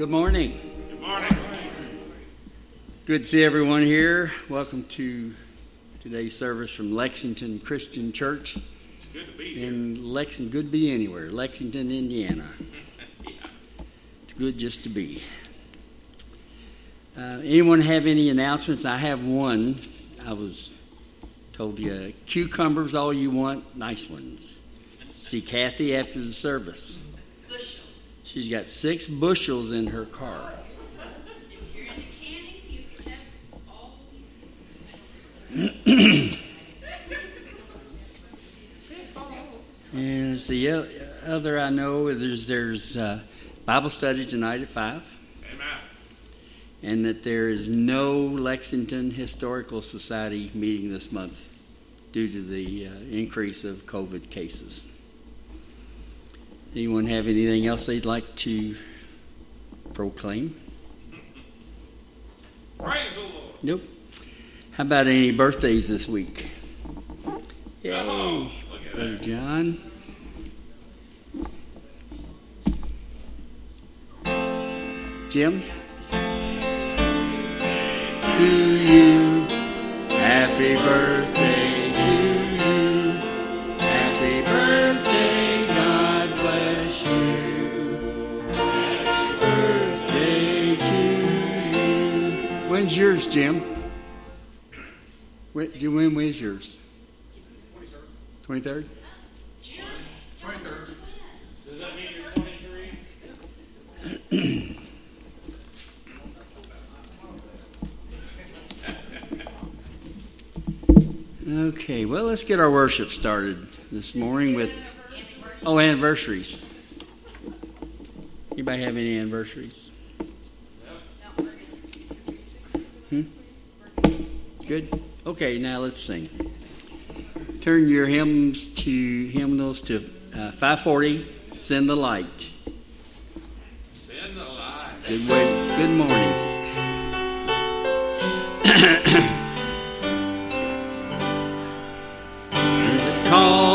Good morning. Good morning. Good to see everyone here. Welcome to today's service from Lexington Christian Church It's good to be here. in Lexington. Good to be anywhere. Lexington, Indiana. It's good just to be. Uh, anyone have any announcements? I have one. I was told you cucumbers all you want, nice ones. See Kathy after the service. She's got six bushels in her car. If you're into canning, you can have all And the other I know is there's, there's uh, Bible study tonight at 5, Amen. and that there is no Lexington Historical Society meeting this month due to the uh, increase of COVID cases. Anyone have anything else they'd like to proclaim? Praise the Lord. Nope. How about any birthdays this week? Yay. Oh, look at Brother that. John. Jim? To you, happy birthday When's yours, Jim? When, when was yours? 23rd? Does that mean you're 23? Okay, well, let's get our worship started this morning with oh anniversaries. Anybody have any anniversaries? Good. Okay, now let's sing. Turn your hymns to hymnals to uh, 540. Send the light. Send the light. Good way. Good morning. call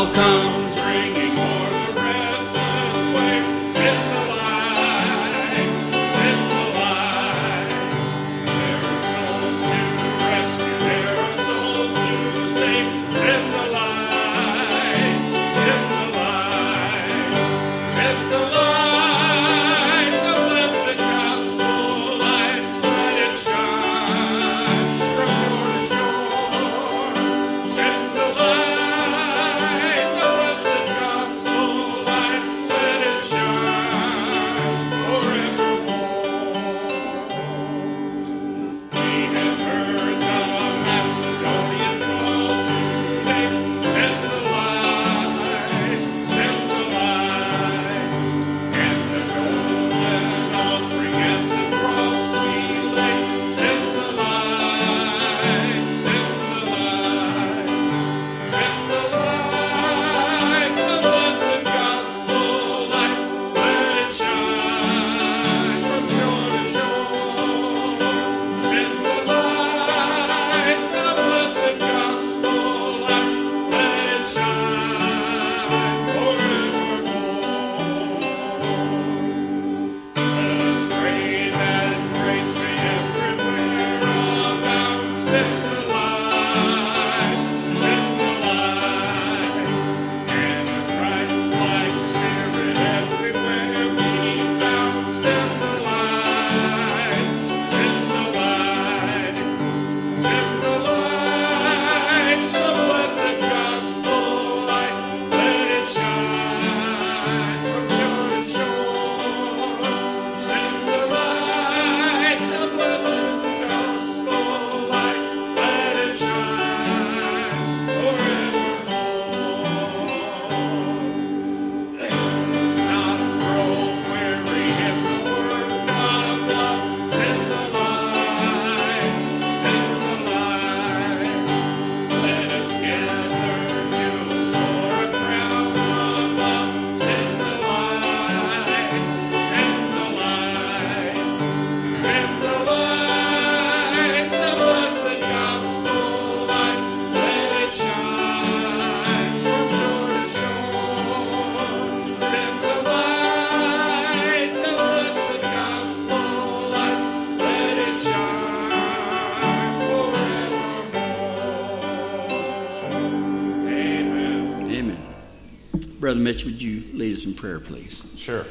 Brother Mitch, would you lead us in prayer, please? Sure.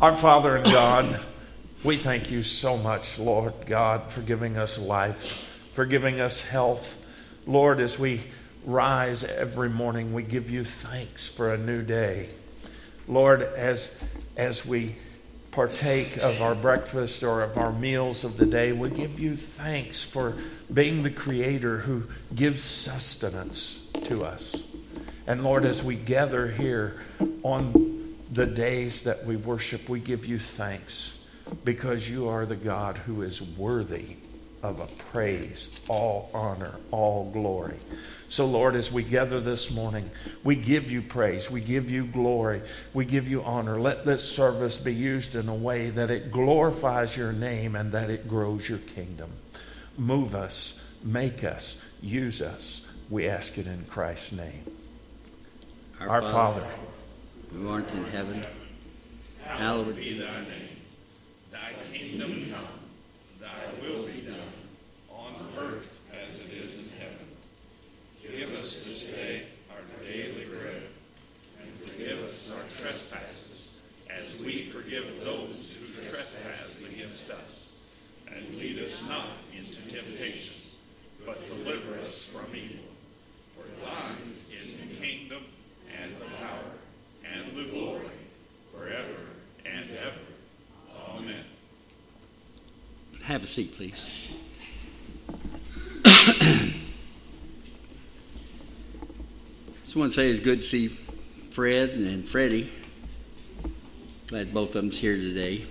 Our Father and God, we thank you so much, Lord God, for giving us life, for giving us health. Lord, as we rise every morning, we give you thanks for a new day. Lord, as, as we partake of our breakfast or of our meals of the day, we give you thanks for being the Creator who gives sustenance to us. And Lord, as we gather here on the days that we worship, we give you thanks because you are the God who is worthy of a praise, all honor, all glory. So, Lord, as we gather this morning, we give you praise, we give you glory, we give you honor. Let this service be used in a way that it glorifies your name and that it grows your kingdom. Move us, make us, use us. We ask it in Christ's name. Our Father, who art in heaven, hallowed be thy name. Thy kingdom come, thy will be done, on earth as it is in heaven. Give us this day our daily bread, and forgive us our trespasses, as we forgive those who trespass against us. And lead us not into temptation, but deliver us from evil. For thine is the kingdom, and the power, and the glory, forever and ever. Amen. Have a seat, please. Someone say it's good to see Fred and Freddie. Glad both of them's here today.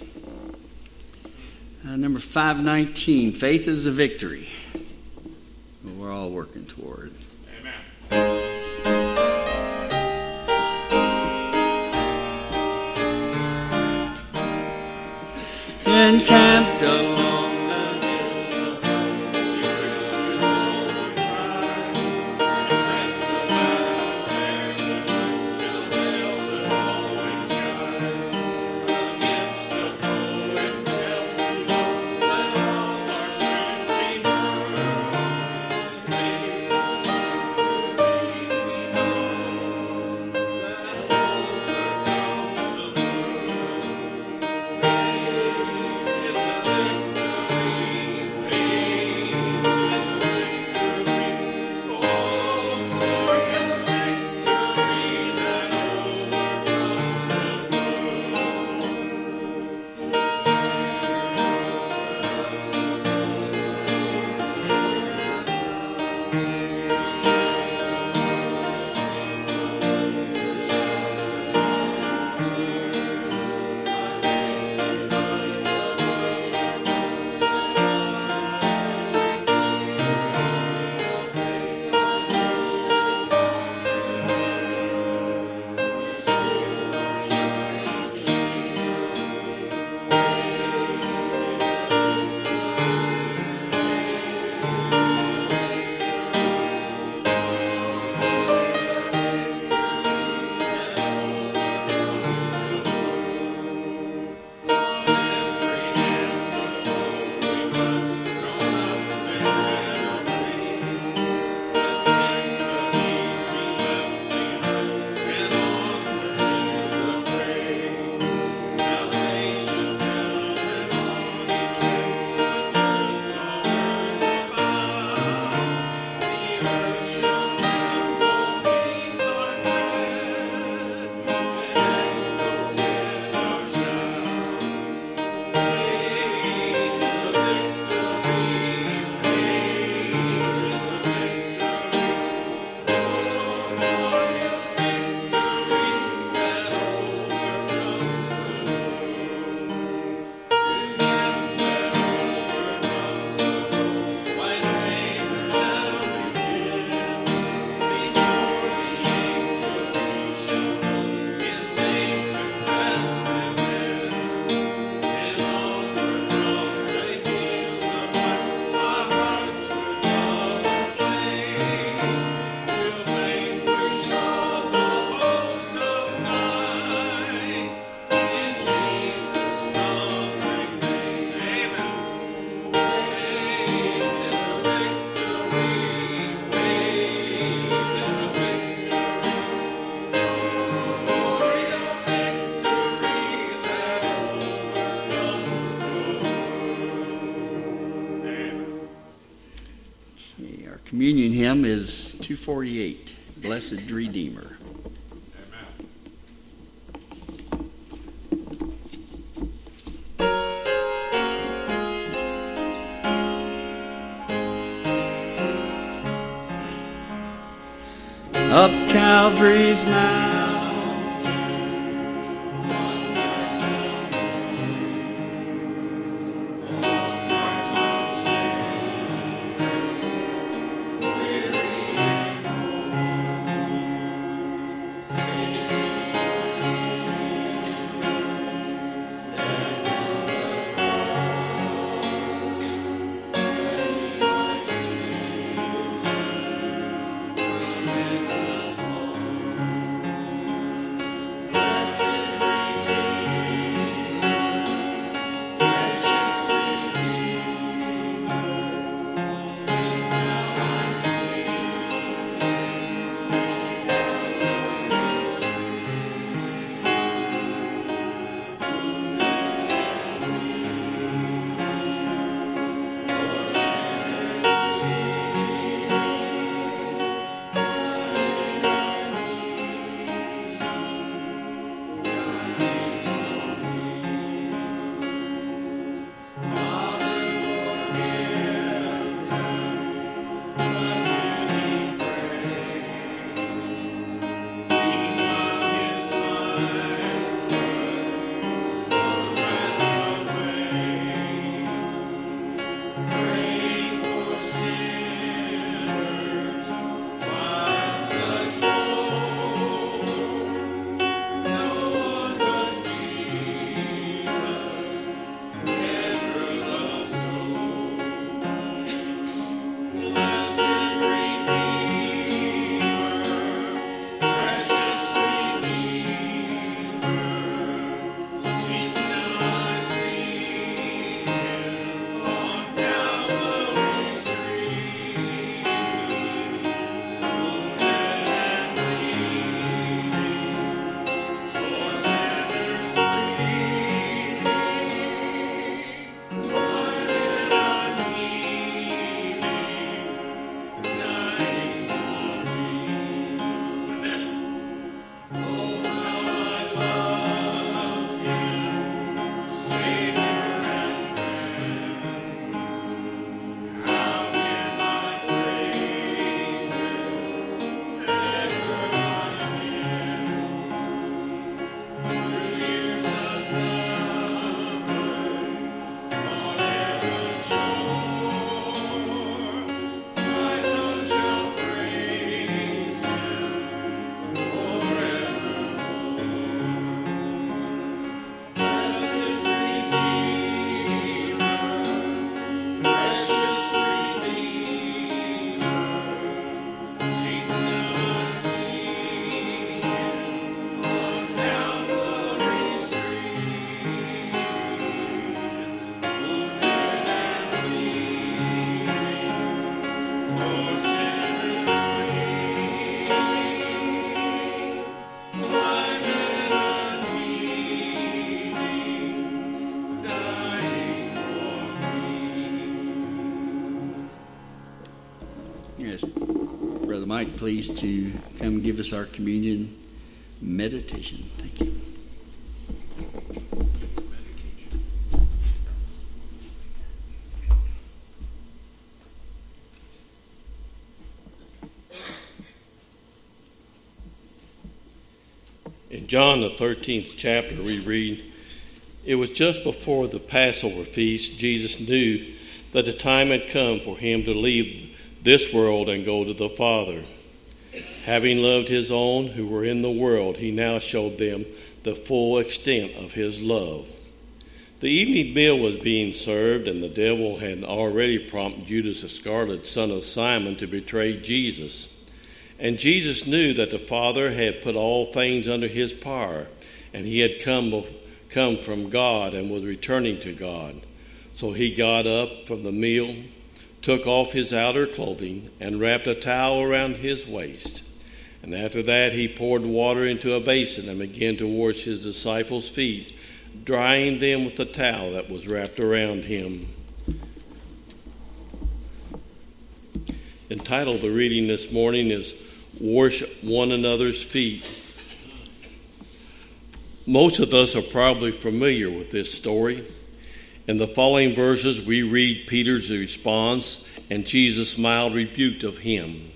Uh, number 519, faith is a victory. We're all working toward. Amen. Encamped along hymn is 248, Blessed Redeemer. Up Calvary's Mount. Please to come give us our communion meditation. Thank you. In John, the 13th chapter, we read, It was just before the Passover feast, Jesus knew that the time had come for him to leave this world and go to the Father. Having loved his own who were in the world, he now showed them the full extent of his love. The evening meal was being served, and the devil had already prompted Judas Iscariot, son of Simon, to betray Jesus. And Jesus knew that the Father had put all things under his power, and he had come, come from God and was returning to God. So he got up from the meal, took off his outer clothing, and wrapped a towel around his waist. And after that, he poured water into a basin and began to wash his disciples' feet, drying them with the towel that was wrapped around him. entitled the reading this morning is Wash One Another's Feet. Most of us are probably familiar with this story. In the following verses, we read Peter's response and Jesus' mild rebuke of him.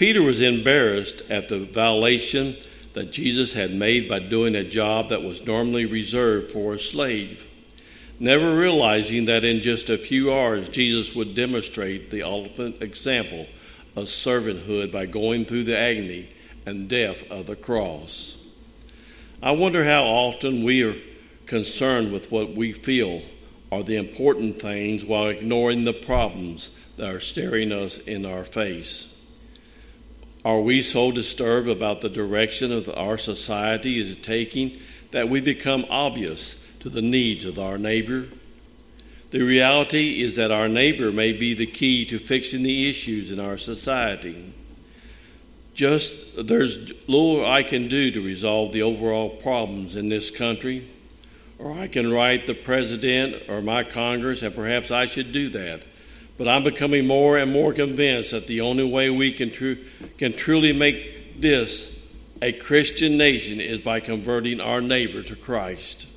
Peter was embarrassed at the violation that Jesus had made by doing a job that was normally reserved for a slave, never realizing that in just a few hours Jesus would demonstrate the ultimate example of servanthood by going through the agony and death of the cross. I wonder how often we are concerned with what we feel are the important things while ignoring the problems that are staring us in our face. Are we so disturbed about the direction of our society is taking that we become obvious to the needs of our neighbor? The reality is that our neighbor may be the key to fixing the issues in our society. Just there's little I can do to resolve the overall problems in this country, or I can write the president or my Congress, and perhaps I should do that. But I'm becoming more and more convinced that the only way we can, tru- can truly make this a Christian nation is by converting our neighbor to Christ.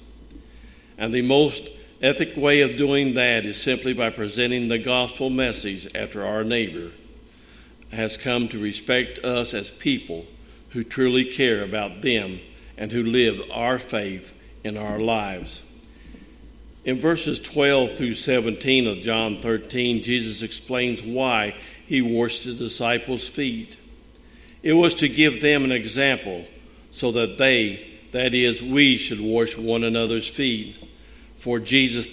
And the most ethic way of doing that is simply by presenting the gospel message after our neighbor has come to respect us as people who truly care about them and who live our faith in our lives. In verses 12 through 17 of John 13, Jesus explains why he washed the disciples' feet. It was to give them an example so that they, that is, we, should wash one another's feet. For Jesus,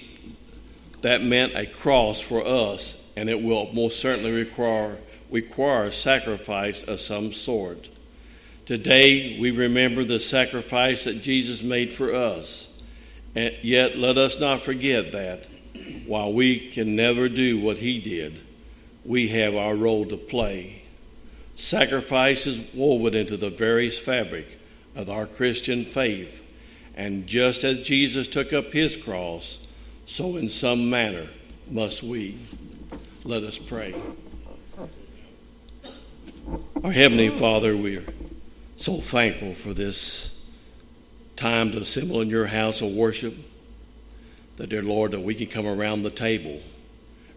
that meant a cross for us, and it will most certainly require, require sacrifice of some sort. Today, we remember the sacrifice that Jesus made for us. And yet, let us not forget that while we can never do what he did, we have our role to play. Sacrifice is woven into the very fabric of our Christian faith. And just as Jesus took up his cross, so in some manner must we. Let us pray. Our Heavenly Father, we are so thankful for this time to assemble in your house of worship. That, dear Lord, that we can come around the table,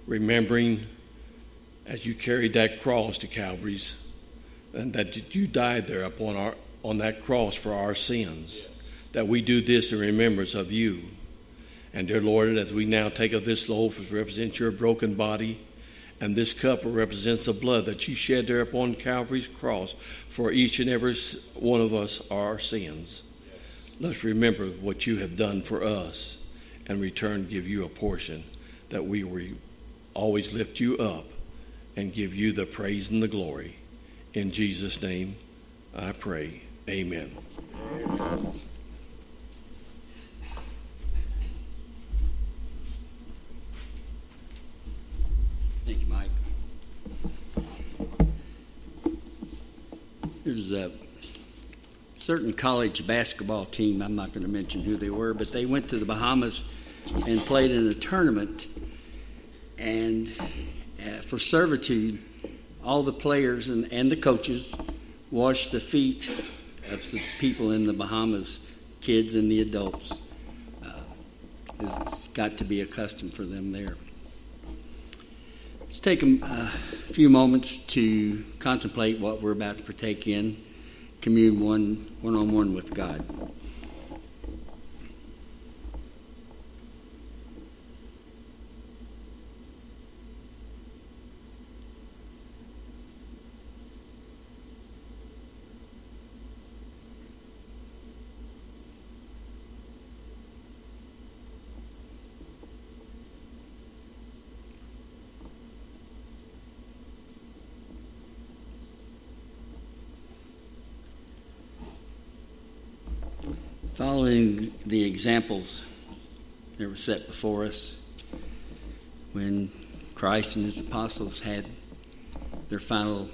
remembering as you carried that cross to Calvary's, and that you died there upon our on that cross for our sins. That we do this in remembrance of you. And dear Lord, as we now take of this loaf, which represents your broken body, and this cup represents the blood that you shed there upon Calvary's cross for each and every one of us our sins. Let's remember what you have done for us and return give you a portion that we will always lift you up and give you the praise and the glory. In Jesus' name I pray. Amen. Thank you, Mike. There's a uh, certain college basketball team, I'm not going to mention who they were, but they went to the Bahamas and played in a tournament. And uh, for servitude, all the players and, and the coaches washed the feet of the people in the Bahamas, kids and the adults. Uh, it's got to be a custom for them there. Let's take a, a few moments to contemplate what we're about to partake in, commune one one on one with God. Following the examples that were set before us when Christ and his apostles had their final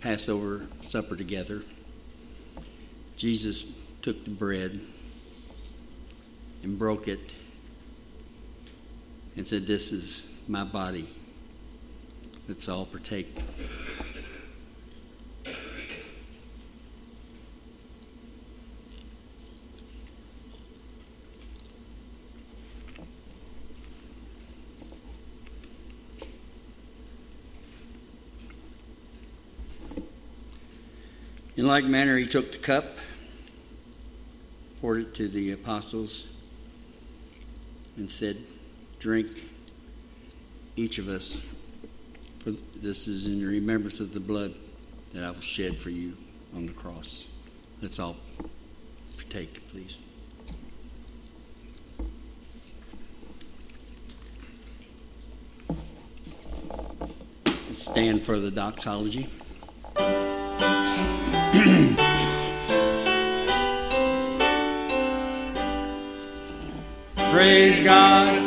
Passover supper together, Jesus took the bread and broke it and said, This is my body, Let's all partake. In like manner, he took the cup, poured it to the apostles, and said, Drink, each of us, for this is in remembrance of the blood that I will shed for you on the cross. Let's all partake, please. Stand for the doxology. Praise God.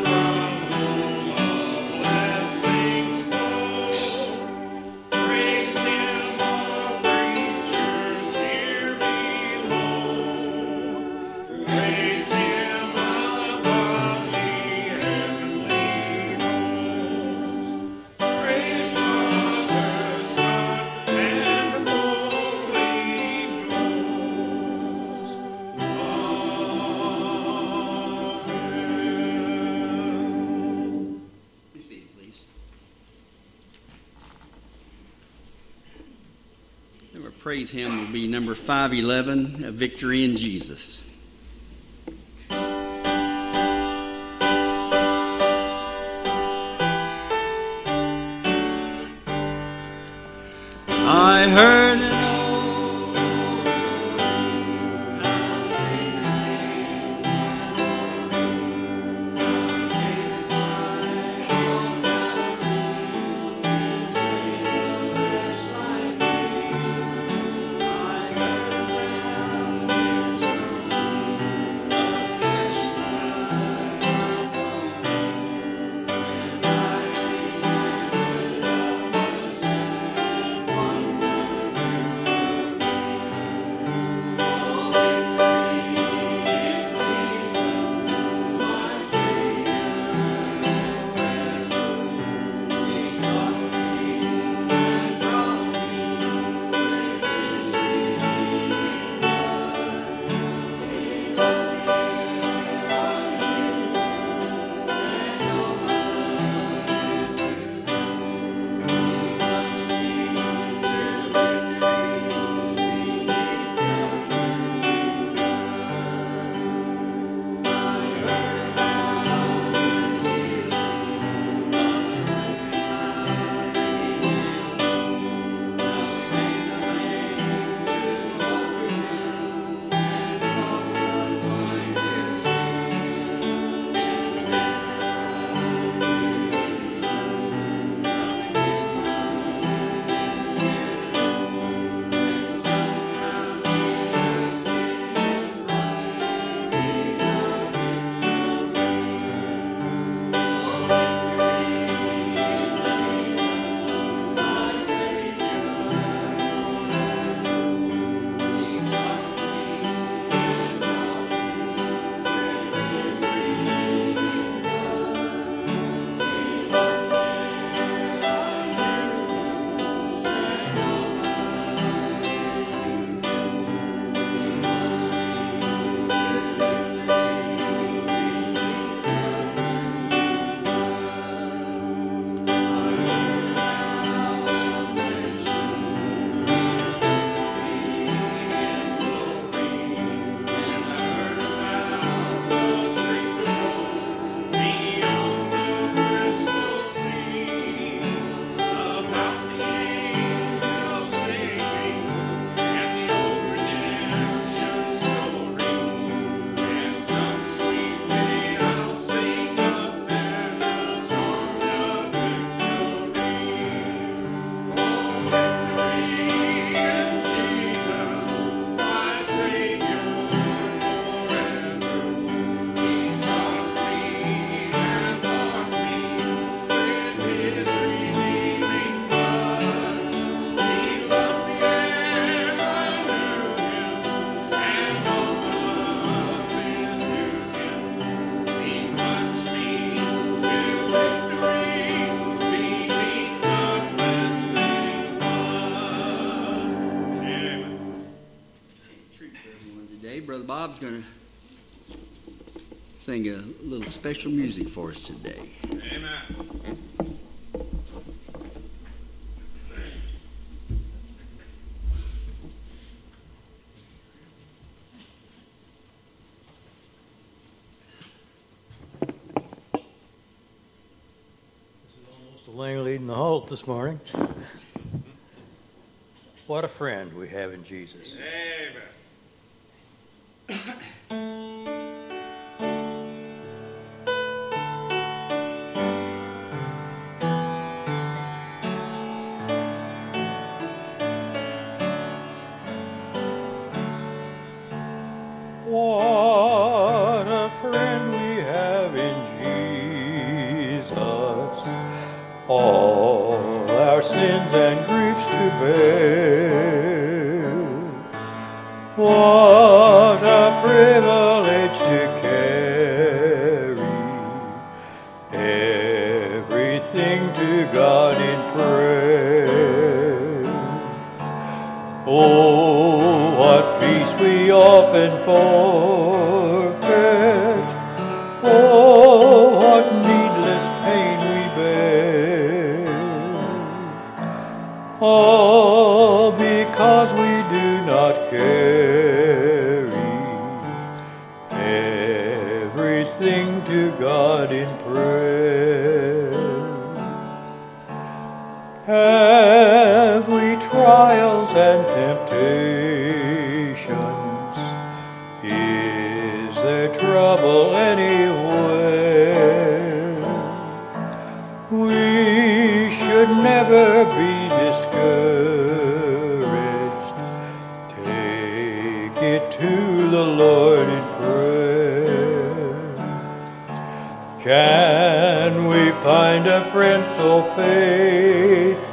Praise hymn will be number 511, A Victory in Jesus. Bob's going to sing a little special music for us today. Amen. Mr. Lang leading the halt this morning. What a friend we have in Jesus. Amen. Friend so faithful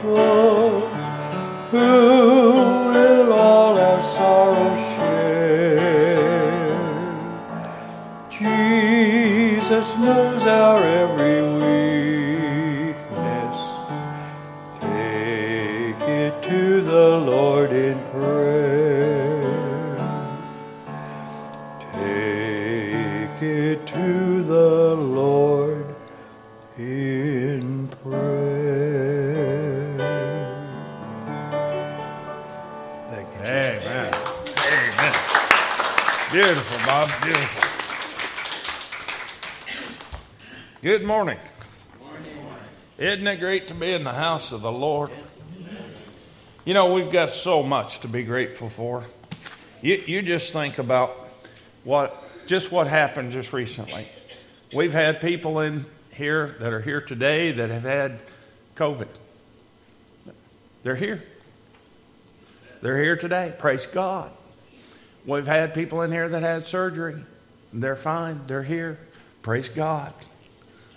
to be in the house of the Lord? You know, we've got so much to be grateful for. You, you just think about what just what happened just recently. We've had people in here that are here today that have had COVID. They're here. They're here today. Praise God. We've had people in here that had surgery. They're fine. They're here. Praise God.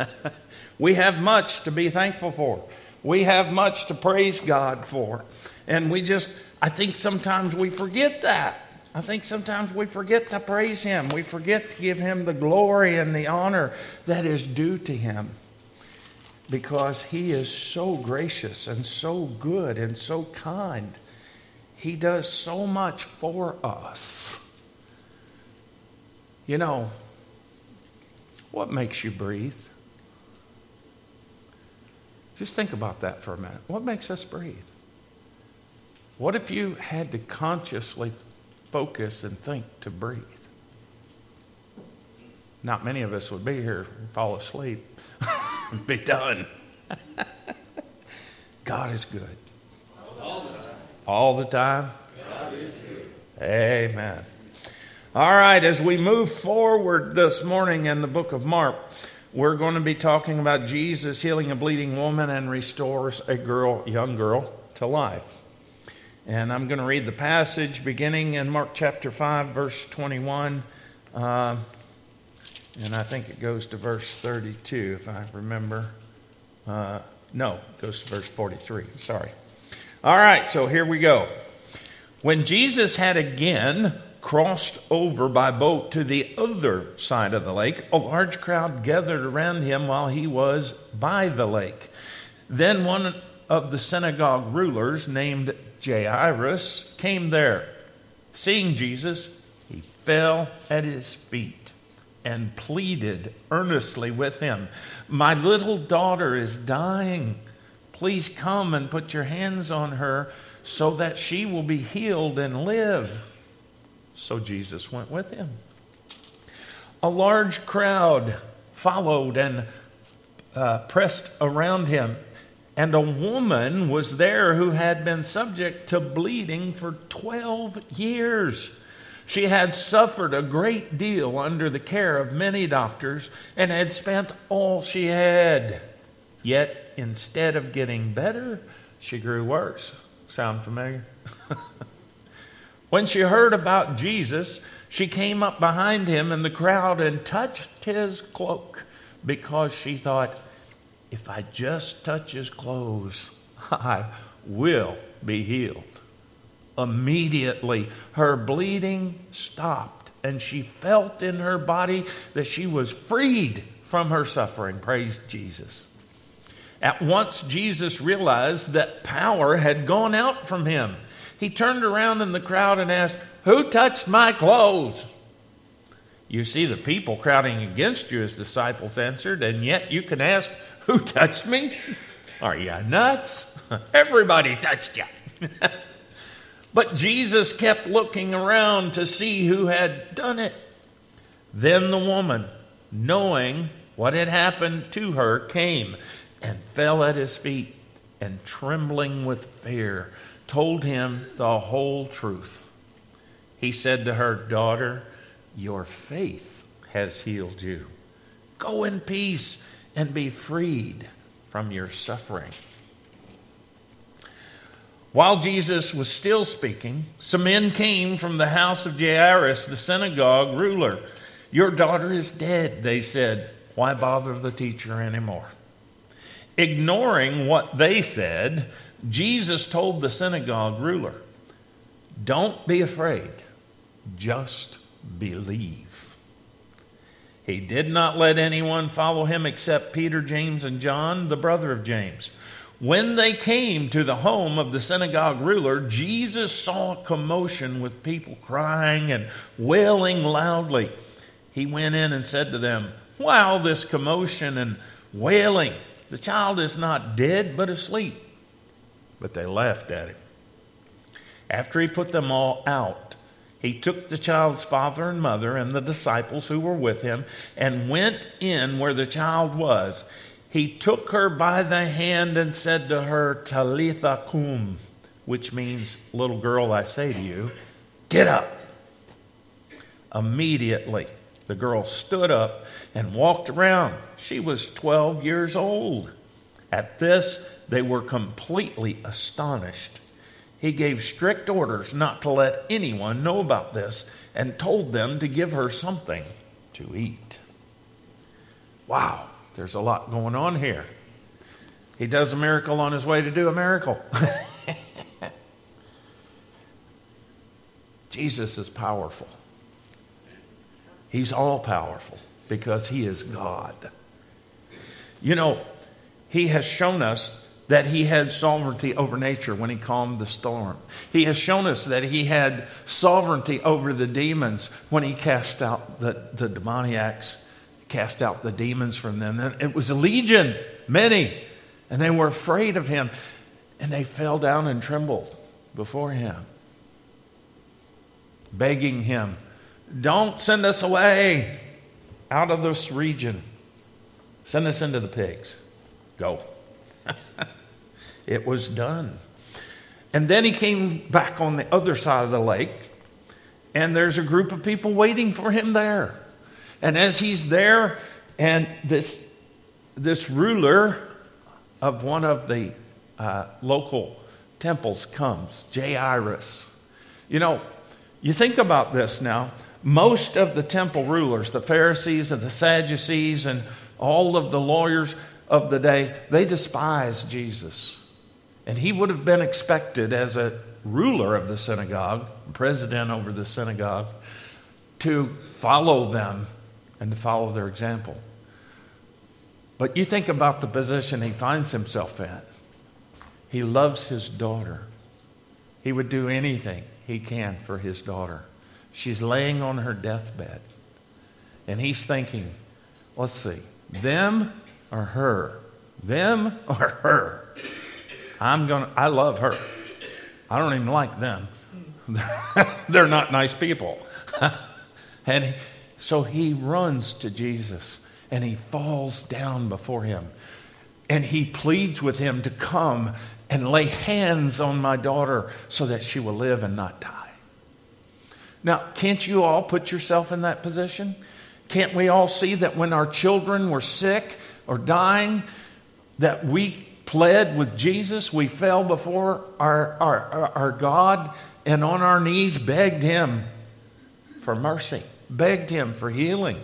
we have much to be thankful for. We have much to praise God for. And we just, I think sometimes we forget that. I think sometimes we forget to praise Him. We forget to give Him the glory and the honor that is due to Him because He is so gracious and so good and so kind. He does so much for us. You know, what makes you breathe? Just think about that for a minute. What makes us breathe? What if you had to consciously focus and think to breathe? Not many of us would be here fall asleep be done. God is good. All the time. All the time? Amen. All right, as we move forward this morning in the book of Mark, we're going to be talking about Jesus healing a bleeding woman and restores a girl, young girl, to life. And I'm going to read the passage beginning in Mark chapter 5, verse 21. Uh, and I think it goes to verse 32, if I remember. Uh, no, it goes to verse 43. Sorry. All right, so here we go. When Jesus had again crossed over by boat to the other side of the lake, a large crowd gathered around him while he was by the lake. Then one of the synagogue rulers, named Jairus, came there. Seeing Jesus, he fell at his feet and pleaded earnestly with him, My little daughter is dying. Please come and put your hands on her so that she will be healed and live. So Jesus went with him. A large crowd followed and uh, pressed around him. And a woman was there who had been subject to bleeding for 12 years. She had suffered a great deal under the care of many doctors and had spent all she had. Yet, instead of getting better, she grew worse. Sound familiar? when she heard about Jesus, she came up behind him in the crowd and touched his cloak because she thought, if I just touch his clothes, I will be healed. Immediately, her bleeding stopped, and she felt in her body that she was freed from her suffering. Praise Jesus. At once, Jesus realized that power had gone out from him. He turned around in the crowd and asked, Who touched my clothes? You see the people crowding against you, his disciples answered, and yet you can ask, Who touched me? Are you nuts? Everybody touched you. but Jesus kept looking around to see who had done it. Then the woman, knowing what had happened to her, came and fell at his feet and, trembling with fear, told him the whole truth. He said to her, Daughter, your faith has healed you. Go in peace and be freed from your suffering. While Jesus was still speaking, some men came from the house of Jairus, the synagogue ruler. Your daughter is dead, they said. Why bother the teacher anymore? Ignoring what they said, Jesus told the synagogue ruler, Don't be afraid, just believe. He did not let anyone follow him except Peter, James, and John, the brother of James. When they came to the home of the synagogue ruler, Jesus saw a commotion with people crying and wailing loudly. He went in and said to them, Why all this commotion and wailing? The child is not dead, but asleep. But they laughed at him. After he put them all out, he took the child's father and mother and the disciples who were with him and went in where the child was. He took her by the hand and said to her, Talitha cum, which means, little girl, I say to you, get up. Immediately, the girl stood up and walked around. She was 12 years old. At this, they were completely astonished. He gave strict orders not to let anyone know about this and told them to give her something to eat. Wow, there's a lot going on here. He does a miracle on his way to do a miracle. Jesus is powerful. He's all powerful because he is God. You know, he has shown us that he had sovereignty over nature when he calmed the storm. He has shown us that he had sovereignty over the demons when he cast out the, the demoniacs, cast out the demons from them. And it was a legion, many, and they were afraid of him, and they fell down and trembled before him, begging him, Don't send us away out of this region. Send us into the pigs. Go. it was done. And then he came back on the other side of the lake, and there's a group of people waiting for him there. And as he's there, and this, this ruler of one of the uh, local temples comes, Jairus. You know, you think about this now. Most of the temple rulers, the Pharisees and the Sadducees, and all of the lawyers, of the day, they despised Jesus. And he would have been expected as a ruler of the synagogue, president over the synagogue, to follow them and to follow their example. But you think about the position he finds himself in. He loves his daughter. He would do anything he can for his daughter. She's laying on her deathbed. And he's thinking, let's see, them or her? Them or her? I'm going to, I love her. I don't even like them. They're not nice people. and he- so he runs to Jesus and he falls down before him. And he pleads with him to come and lay hands on my daughter so that she will live and not die. Now, can't you all put yourself in that position? Can't we all see that when our children were sick or dying, that we pled with Jesus? We fell before our, our, our- God and on our knees begged Him for mercy, begged Him for healing.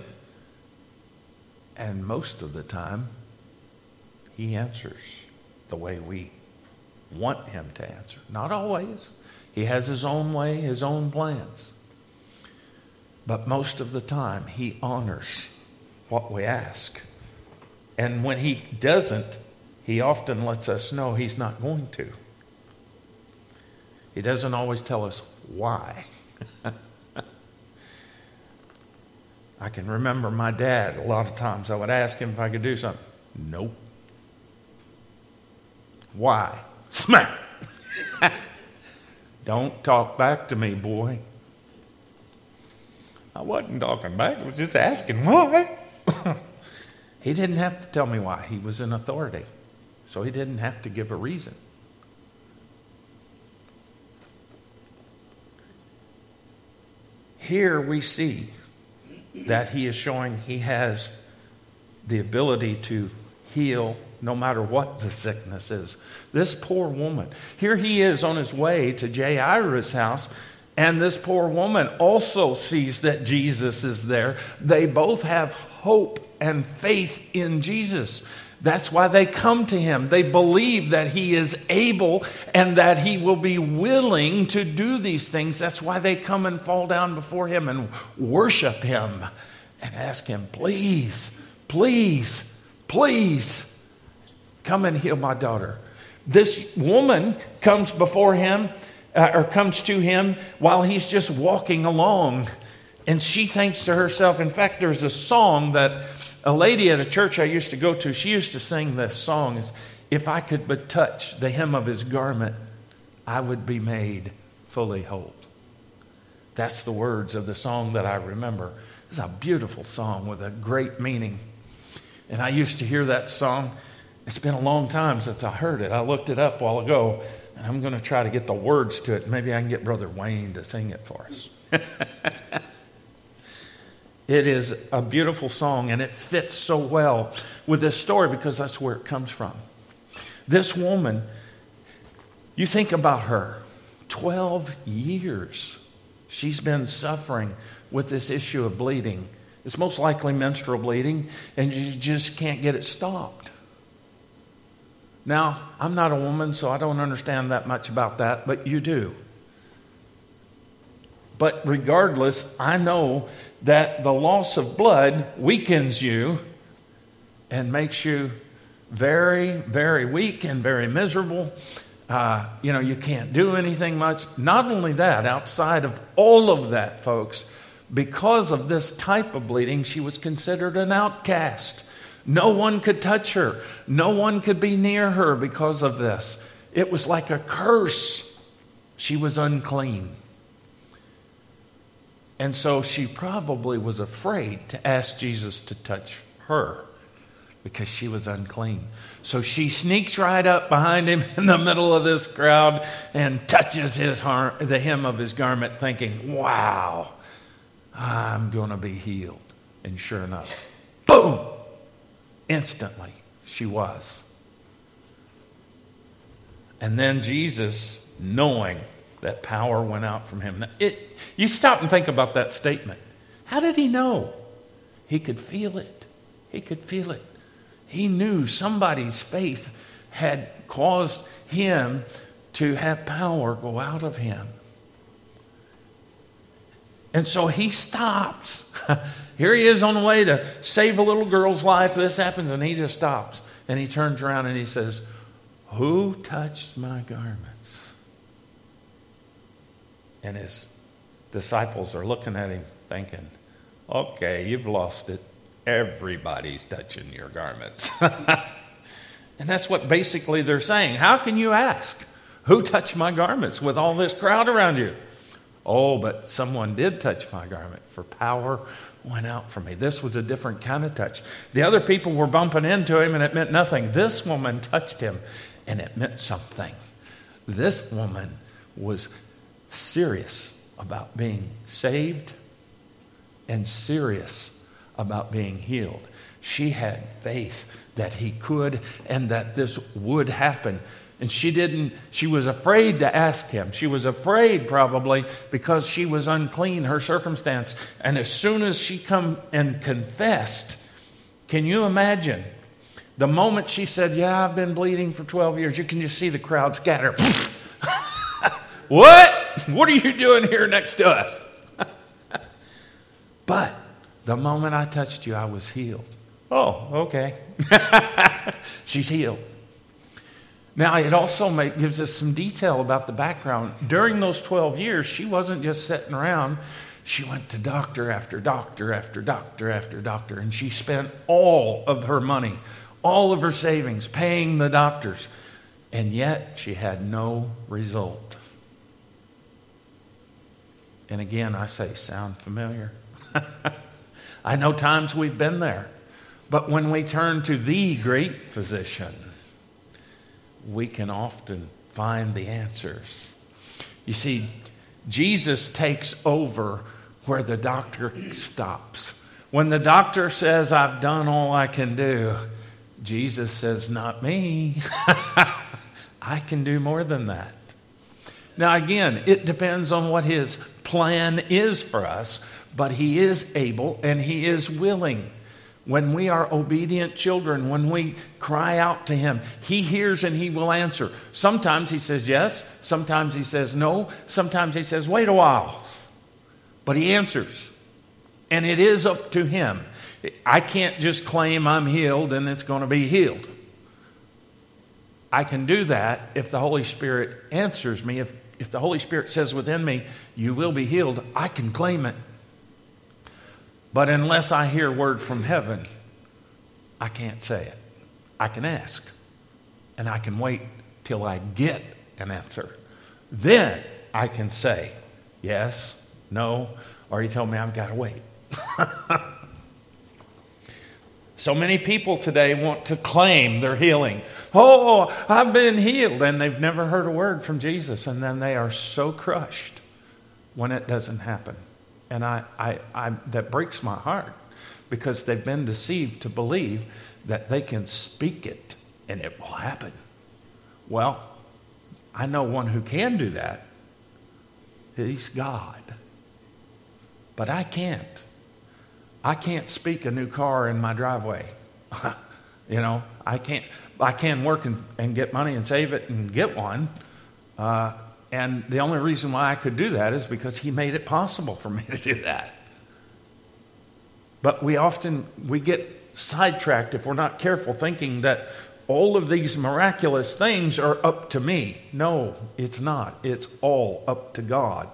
And most of the time, He answers the way we want Him to answer. Not always. He has His own way, His own plans. But most of the time, He honors what we ask. And when He doesn't, He often lets us know He's not going to. He doesn't always tell us why. I can remember my dad, a lot of times I would ask him if I could do something. Nope. Why? Smack. Don't talk back to me, boy. I wasn't talking back, I was just asking why. he didn't have to tell me why. He was in authority, so he didn't have to give a reason. Here we see that he is showing he has the ability to heal no matter what the sickness is. This poor woman, here he is on his way to Jairus' house, and this poor woman also sees that Jesus is there. They both have hope and faith in Jesus. That's why they come to him. They believe that he is able and that he will be willing to do these things. That's why they come and fall down before him and worship him and ask him, please, please, please come and heal my daughter. This woman comes before him uh, or comes to him while he's just walking along. And she thinks to herself, in fact, there's a song that a lady at a church I used to go to, she used to sing this song If I could but touch the hem of his garment, I would be made fully whole. That's the words of the song that I remember. It's a beautiful song with a great meaning. And I used to hear that song. It's been a long time since I heard it. I looked it up a while ago, and I'm going to try to get the words to it. Maybe I can get Brother Wayne to sing it for us. it is a beautiful song, and it fits so well with this story because that's where it comes from. This woman, you think about her 12 years she's been suffering with this issue of bleeding. It's most likely menstrual bleeding, and you just can't get it stopped. Now, I'm not a woman, so I don't understand that much about that, but you do. But regardless, I know that the loss of blood weakens you and makes you very, very weak and very miserable. Uh, you know, you can't do anything much. Not only that, outside of all of that, folks, because of this type of bleeding, she was considered an outcast. No one could touch her, no one could be near her because of this. It was like a curse. She was unclean. And so she probably was afraid to ask Jesus to touch her because she was unclean. So she sneaks right up behind him in the middle of this crowd and touches his har- the hem of his garment, thinking, wow, I'm going to be healed. And sure enough, boom, instantly she was. And then Jesus, knowing that power went out from him. Now, it, you stop and think about that statement. How did he know? He could feel it. He could feel it. He knew somebody's faith had caused him to have power go out of him. And so he stops. Here he is on the way to save a little girl's life. This happens, and he just stops. And he turns around and he says, Who touched my garments? And his disciples are looking at him thinking, okay, you've lost it. Everybody's touching your garments. and that's what basically they're saying. How can you ask? Who touched my garments with all this crowd around you? Oh, but someone did touch my garment, for power went out from me. This was a different kind of touch. The other people were bumping into him and it meant nothing. This woman touched him and it meant something. This woman was serious about being saved and serious about being healed. She had faith that he could and that this would happen. And she didn't, she was afraid to ask him. She was afraid probably because she was unclean, her circumstance. And as soon as she come and confessed, can you imagine? The moment she said, Yeah, I've been bleeding for 12 years, you can just see the crowd scatter. what? What are you doing here next to us? but the moment I touched you, I was healed. Oh, okay. She's healed. Now, it also make, gives us some detail about the background. During those 12 years, she wasn't just sitting around. She went to doctor after doctor after doctor after doctor, and she spent all of her money, all of her savings, paying the doctors. And yet, she had no result. And again, I say, sound familiar? I know times we've been there. But when we turn to the great physician, we can often find the answers. You see, Jesus takes over where the doctor stops. When the doctor says, I've done all I can do, Jesus says, Not me. I can do more than that. Now, again, it depends on what his plan is for us, but he is able and he is willing. When we are obedient children, when we cry out to Him, He hears and He will answer. Sometimes He says yes, sometimes He says no, sometimes He says wait a while. But He answers. And it is up to Him. I can't just claim I'm healed and it's going to be healed. I can do that if the Holy Spirit answers me. If, if the Holy Spirit says within me, you will be healed, I can claim it. But unless I hear word from heaven, I can't say it. I can ask, and I can wait till I get an answer. Then I can say yes, no, or you tell me I've got to wait. so many people today want to claim their healing. Oh, I've been healed, and they've never heard a word from Jesus, and then they are so crushed when it doesn't happen. And I, I, I, that breaks my heart because they've been deceived to believe that they can speak it and it will happen. Well, I know one who can do that. He's God. But I can't. I can't speak a new car in my driveway. you know, I can't. I can work and, and, get money and save it and get one. Uh, and the only reason why I could do that is because he made it possible for me to do that. But we often we get sidetracked if we're not careful thinking that all of these miraculous things are up to me. No, it's not. It's all up to God.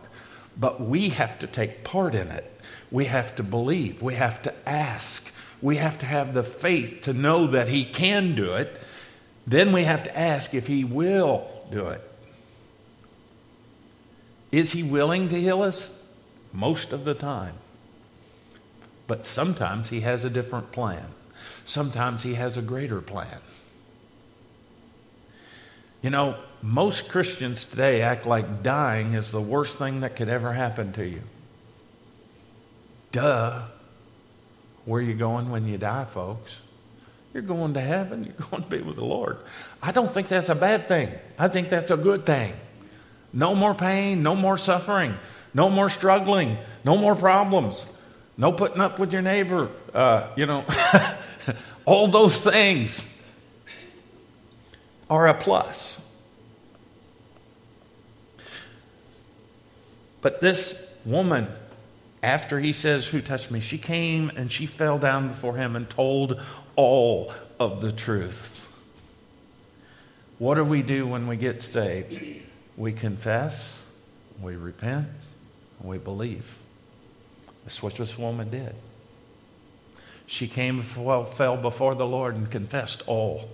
But we have to take part in it. We have to believe. We have to ask. We have to have the faith to know that He can do it. Then we have to ask if He will do it. Is He willing to heal us? Most of the time. But sometimes He has a different plan. Sometimes He has a greater plan. You know, most Christians today act like dying is the worst thing that could ever happen to you. Duh. Where you going when you die, folks? You're going to heaven. You're going to be with the Lord. I don't think that's a bad thing. I think that's a good thing. No more pain, no more suffering, no more struggling, no more problems, no putting up with your neighbor, uh, you know, all those things are a plus. But this woman, after he says, Who touched me? she came and she fell down before him and told all of the truth. What do we do when we get saved? We confess, we repent, We believe. That's what this woman did. She came, well, fell before the Lord and confessed all.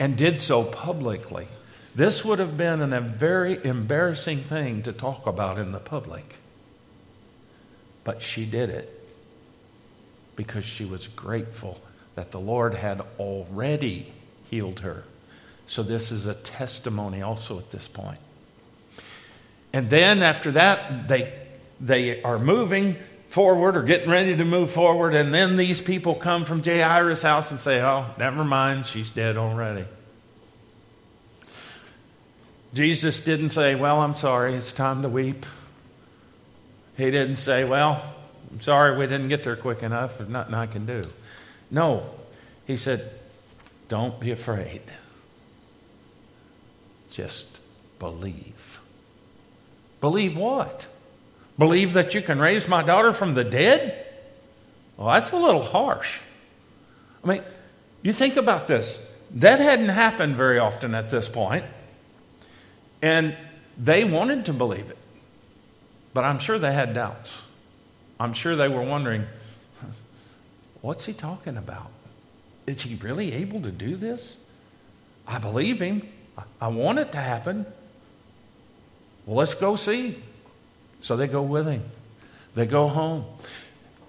And did so publicly. This would have been a very embarrassing thing to talk about in the public. But she did it because she was grateful that the Lord had already healed her. So, this is a testimony also at this point. And then after that, they, they are moving forward or getting ready to move forward. And then these people come from Jairus' house and say, Oh, never mind, she's dead already. Jesus didn't say, Well, I'm sorry, it's time to weep. He didn't say, Well, I'm sorry we didn't get there quick enough. There's nothing I can do. No. He said, Don't be afraid. Just believe. Believe what? Believe that you can raise my daughter from the dead? Well, that's a little harsh. I mean, you think about this. That hadn't happened very often at this point. And they wanted to believe it. But I'm sure they had doubts. I'm sure they were wondering what's he talking about? Is he really able to do this? I believe him. I want it to happen. Well, let's go see. So they go with him. They go home.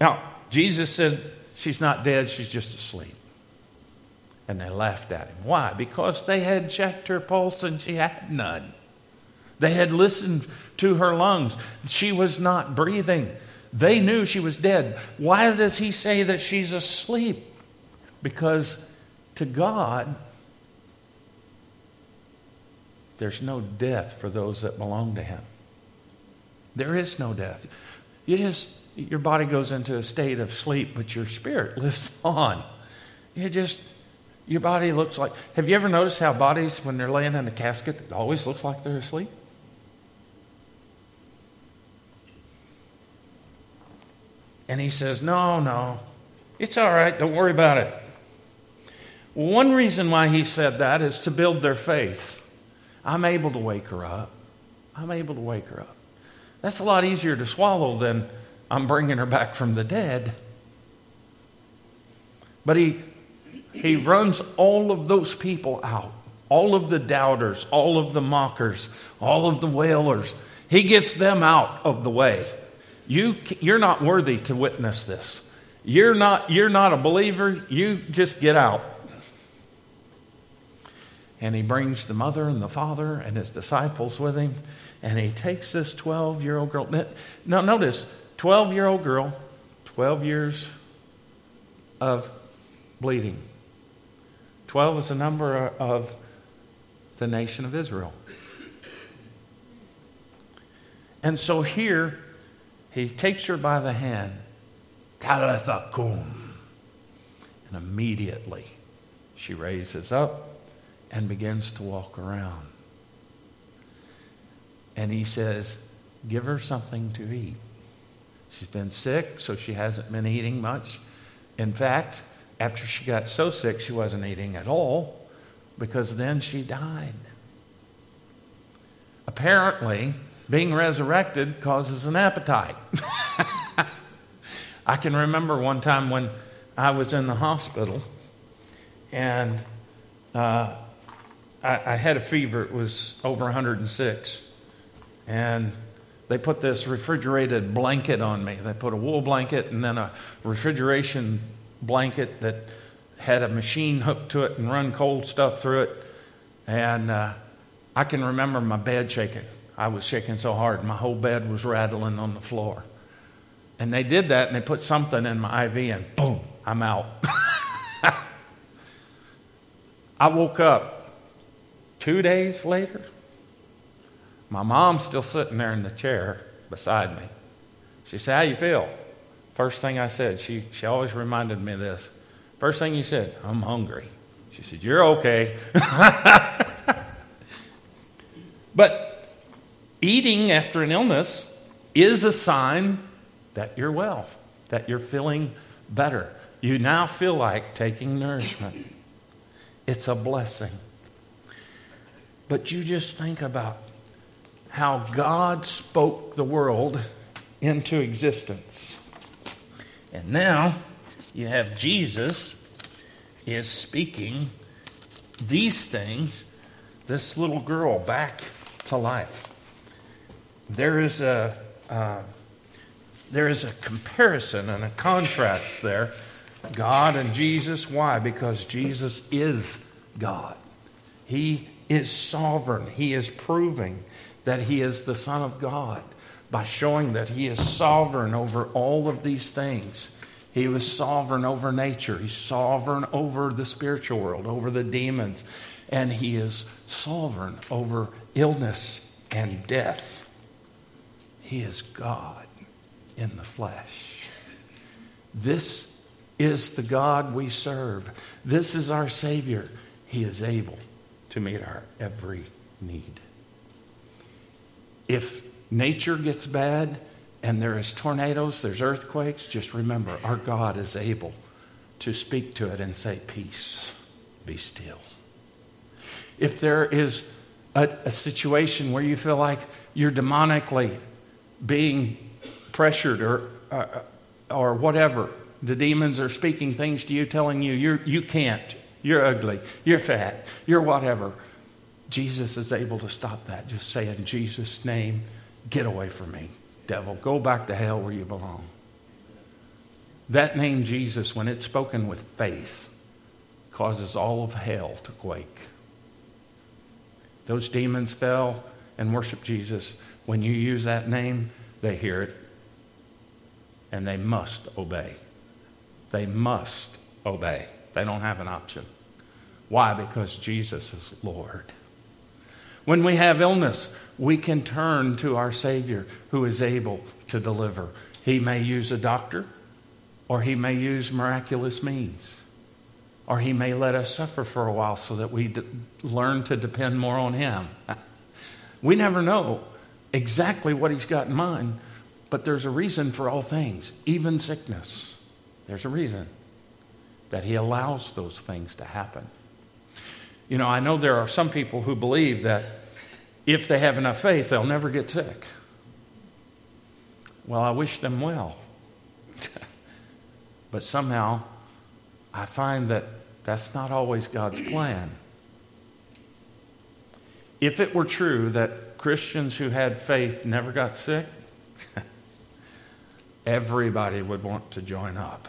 Now, Jesus said, She's not dead, she's just asleep. And they laughed at him. Why? Because they had checked her pulse and she had none. They had listened to her lungs. She was not breathing. They knew she was dead. Why does he say that she's asleep? Because to God, there's no death for those that belong to him. There is no death. You just your body goes into a state of sleep, but your spirit lives on. You just your body looks like have you ever noticed how bodies when they're laying in a casket it always looks like they're asleep? And he says, No, no, it's all right, don't worry about it. One reason why he said that is to build their faith. I'm able to wake her up. I'm able to wake her up. That's a lot easier to swallow than I'm bringing her back from the dead. But he, he runs all of those people out all of the doubters, all of the mockers, all of the wailers. He gets them out of the way. You, you're not worthy to witness this. You're not, you're not a believer. You just get out. And he brings the mother and the father and his disciples with him. And he takes this 12 year old girl. Now, notice 12 year old girl, 12 years of bleeding. 12 is the number of the nation of Israel. And so here, he takes her by the hand, Talitha cum. And immediately she raises up and begins to walk around. And he says, Give her something to eat. She's been sick, so she hasn't been eating much. In fact, after she got so sick, she wasn't eating at all because then she died. Apparently, being resurrected causes an appetite. I can remember one time when I was in the hospital and uh, I, I had a fever. It was over 106. And they put this refrigerated blanket on me. They put a wool blanket and then a refrigeration blanket that had a machine hooked to it and run cold stuff through it. And uh, I can remember my bed shaking. I was shaking so hard, my whole bed was rattling on the floor. And they did that and they put something in my IV and boom, I'm out. I woke up two days later. My mom's still sitting there in the chair beside me. She said, How you feel? First thing I said, she, she always reminded me of this. First thing you said, I'm hungry. She said, You're okay. but eating after an illness is a sign that you're well, that you're feeling better. You now feel like taking nourishment. It's a blessing. But you just think about how God spoke the world into existence. And now you have Jesus is speaking these things, this little girl back to life. There is a uh, there is a comparison and a contrast there. God and Jesus. Why? Because Jesus is God. He is sovereign. He is proving that he is the Son of God by showing that he is sovereign over all of these things. He was sovereign over nature, he's sovereign over the spiritual world, over the demons, and he is sovereign over illness and death. He is God in the flesh. This is the God we serve. This is our Savior. He is able to meet our every need. If nature gets bad and there is tornadoes, there's earthquakes, just remember our God is able to speak to it and say, Peace, be still. If there is a, a situation where you feel like you're demonically being pressured or, uh, or whatever, the demons are speaking things to you, telling you you're, you can't, you're ugly, you're fat, you're whatever. Jesus is able to stop that. Just say, in Jesus' name, get away from me, devil. Go back to hell where you belong. That name, Jesus, when it's spoken with faith, causes all of hell to quake. Those demons fell and worshiped Jesus. When you use that name, they hear it and they must obey. They must obey. They don't have an option. Why? Because Jesus is Lord. When we have illness, we can turn to our Savior who is able to deliver. He may use a doctor, or he may use miraculous means, or he may let us suffer for a while so that we d- learn to depend more on him. we never know exactly what he's got in mind, but there's a reason for all things, even sickness. There's a reason that he allows those things to happen. You know, I know there are some people who believe that if they have enough faith, they'll never get sick. Well, I wish them well. but somehow, I find that that's not always God's plan. If it were true that Christians who had faith never got sick, everybody would want to join up.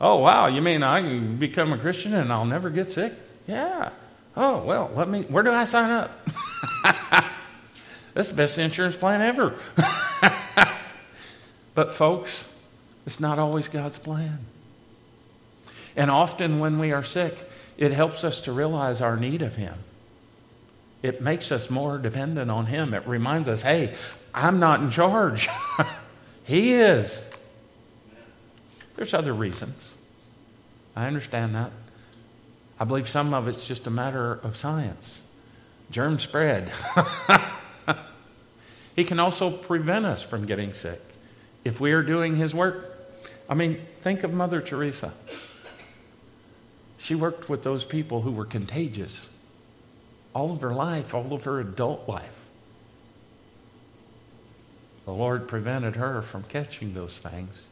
Oh, wow, you mean I can become a Christian and I'll never get sick? Yeah. Oh, well, let me, where do I sign up? That's the best insurance plan ever. but, folks, it's not always God's plan. And often when we are sick, it helps us to realize our need of Him. It makes us more dependent on Him. It reminds us, hey, I'm not in charge. he is. There's other reasons. I understand that. I believe some of it's just a matter of science. Germ spread. he can also prevent us from getting sick if we are doing his work. I mean, think of Mother Teresa. She worked with those people who were contagious all of her life, all of her adult life. The Lord prevented her from catching those things,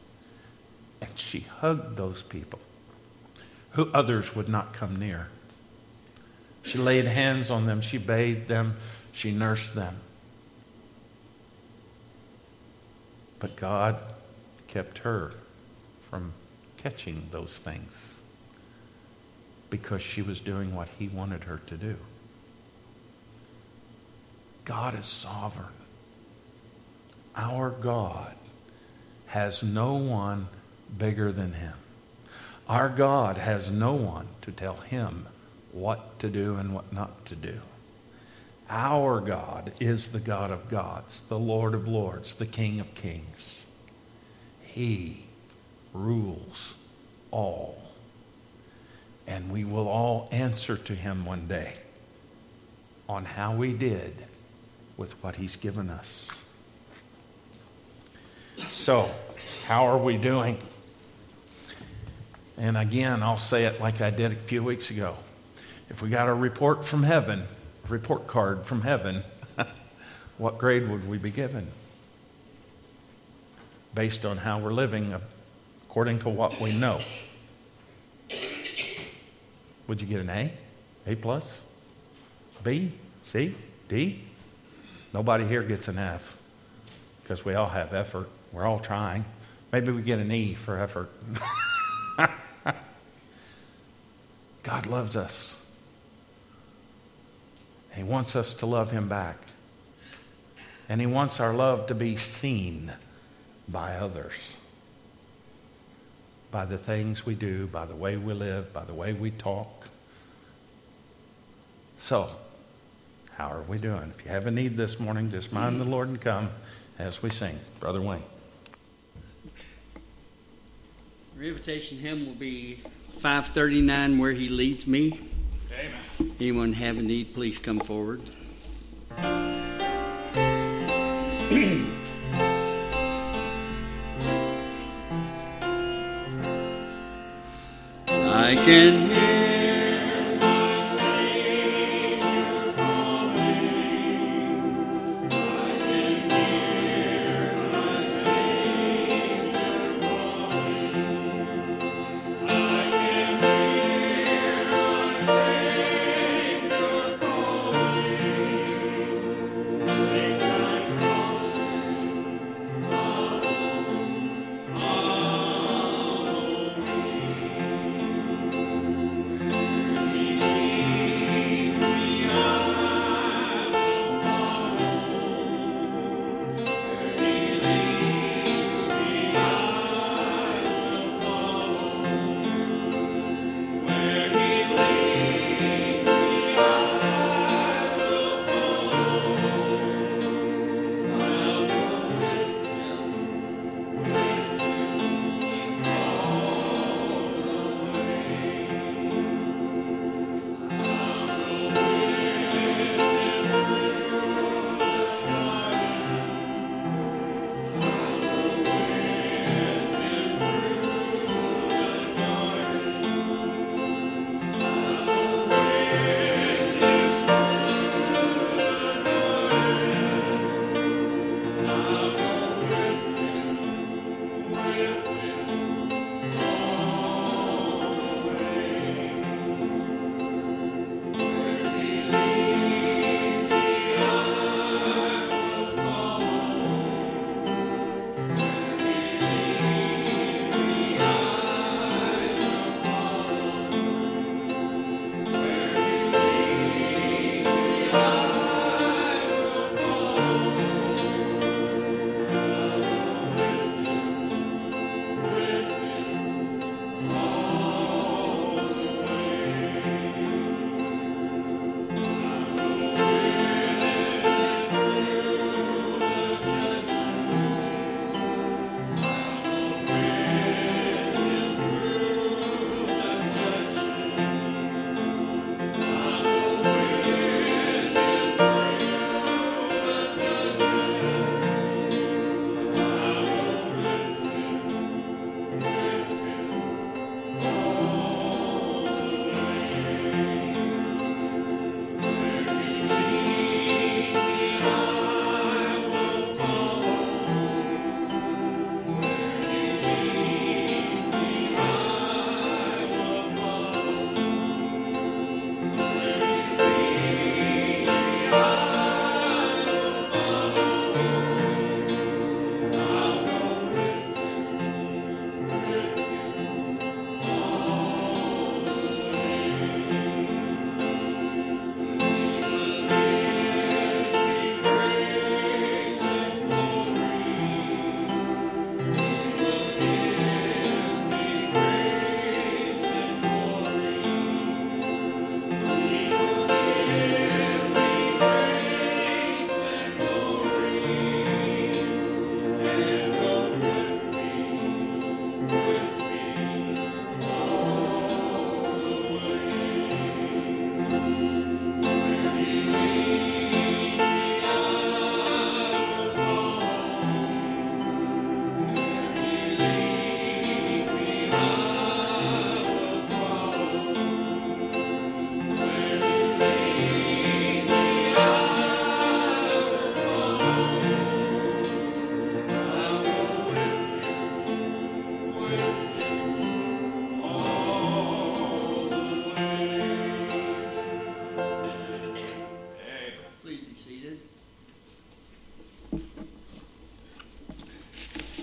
and she hugged those people who others would not come near. She laid hands on them, she bathed them, she nursed them. But God kept her from catching those things because she was doing what He wanted her to do. God is sovereign. Our God has no one bigger than Him. Our God has no one to tell Him what to do and what not to do. Our God is the God of gods, the Lord of lords, the King of kings. He rules all. And we will all answer to Him one day on how we did with what He's given us. So, how are we doing? And again, I'll say it like I did a few weeks ago. If we got a report from heaven, a report card from heaven, what grade would we be given? Based on how we're living according to what we know. Would you get an A? A plus? B? C? D? Nobody here gets an F because we all have effort. We're all trying. Maybe we get an E for effort. God loves us. He wants us to love Him back. And He wants our love to be seen by others. By the things we do, by the way we live, by the way we talk. So, how are we doing? If you have a need this morning, just mind the Lord and come as we sing. Brother Wayne. Our invitation hymn will be 539, Where He Leads Me. Amen. Anyone have a need, please come forward. I can hear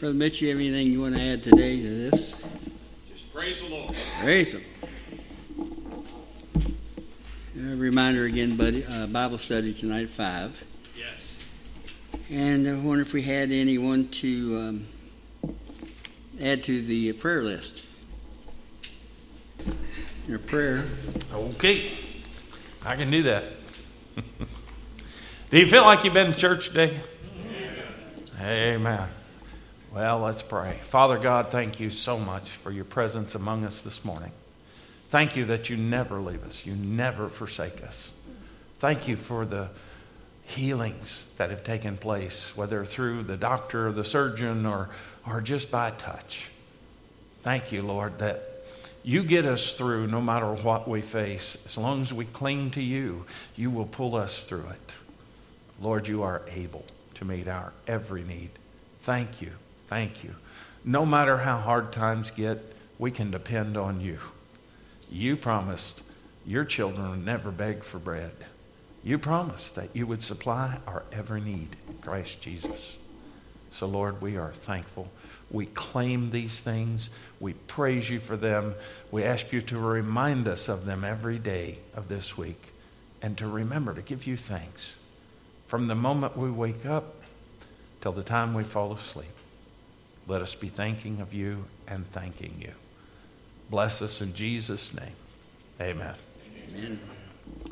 Brother Mitch, you have anything you want to add today to this? Just praise the Lord. Praise Him. A reminder again, buddy, uh, Bible study tonight at 5. Yes. And I wonder if we had anyone to um, add to the prayer list. Your prayer. Okay, I can do that. do you feel like you've been to church today? Amen. Well, let's pray. Father God, thank you so much for your presence among us this morning. Thank you that you never leave us, you never forsake us. Thank you for the healings that have taken place, whether through the doctor or the surgeon or, or just by touch. Thank you, Lord, that you get us through no matter what we face. As long as we cling to you, you will pull us through it. Lord, you are able to meet our every need. Thank you. Thank you. No matter how hard times get, we can depend on you. You promised your children would never beg for bread. You promised that you would supply our every need in Christ Jesus. So, Lord, we are thankful. We claim these things. We praise you for them. We ask you to remind us of them every day of this week and to remember to give you thanks from the moment we wake up till the time we fall asleep. Let us be thanking of you and thanking you. Bless us in Jesus' name. Amen. Amen.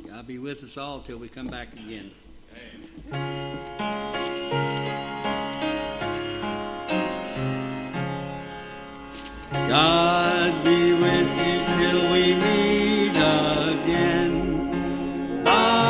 God be with us all till we come back again. Amen. God be with you till we meet again. Bye.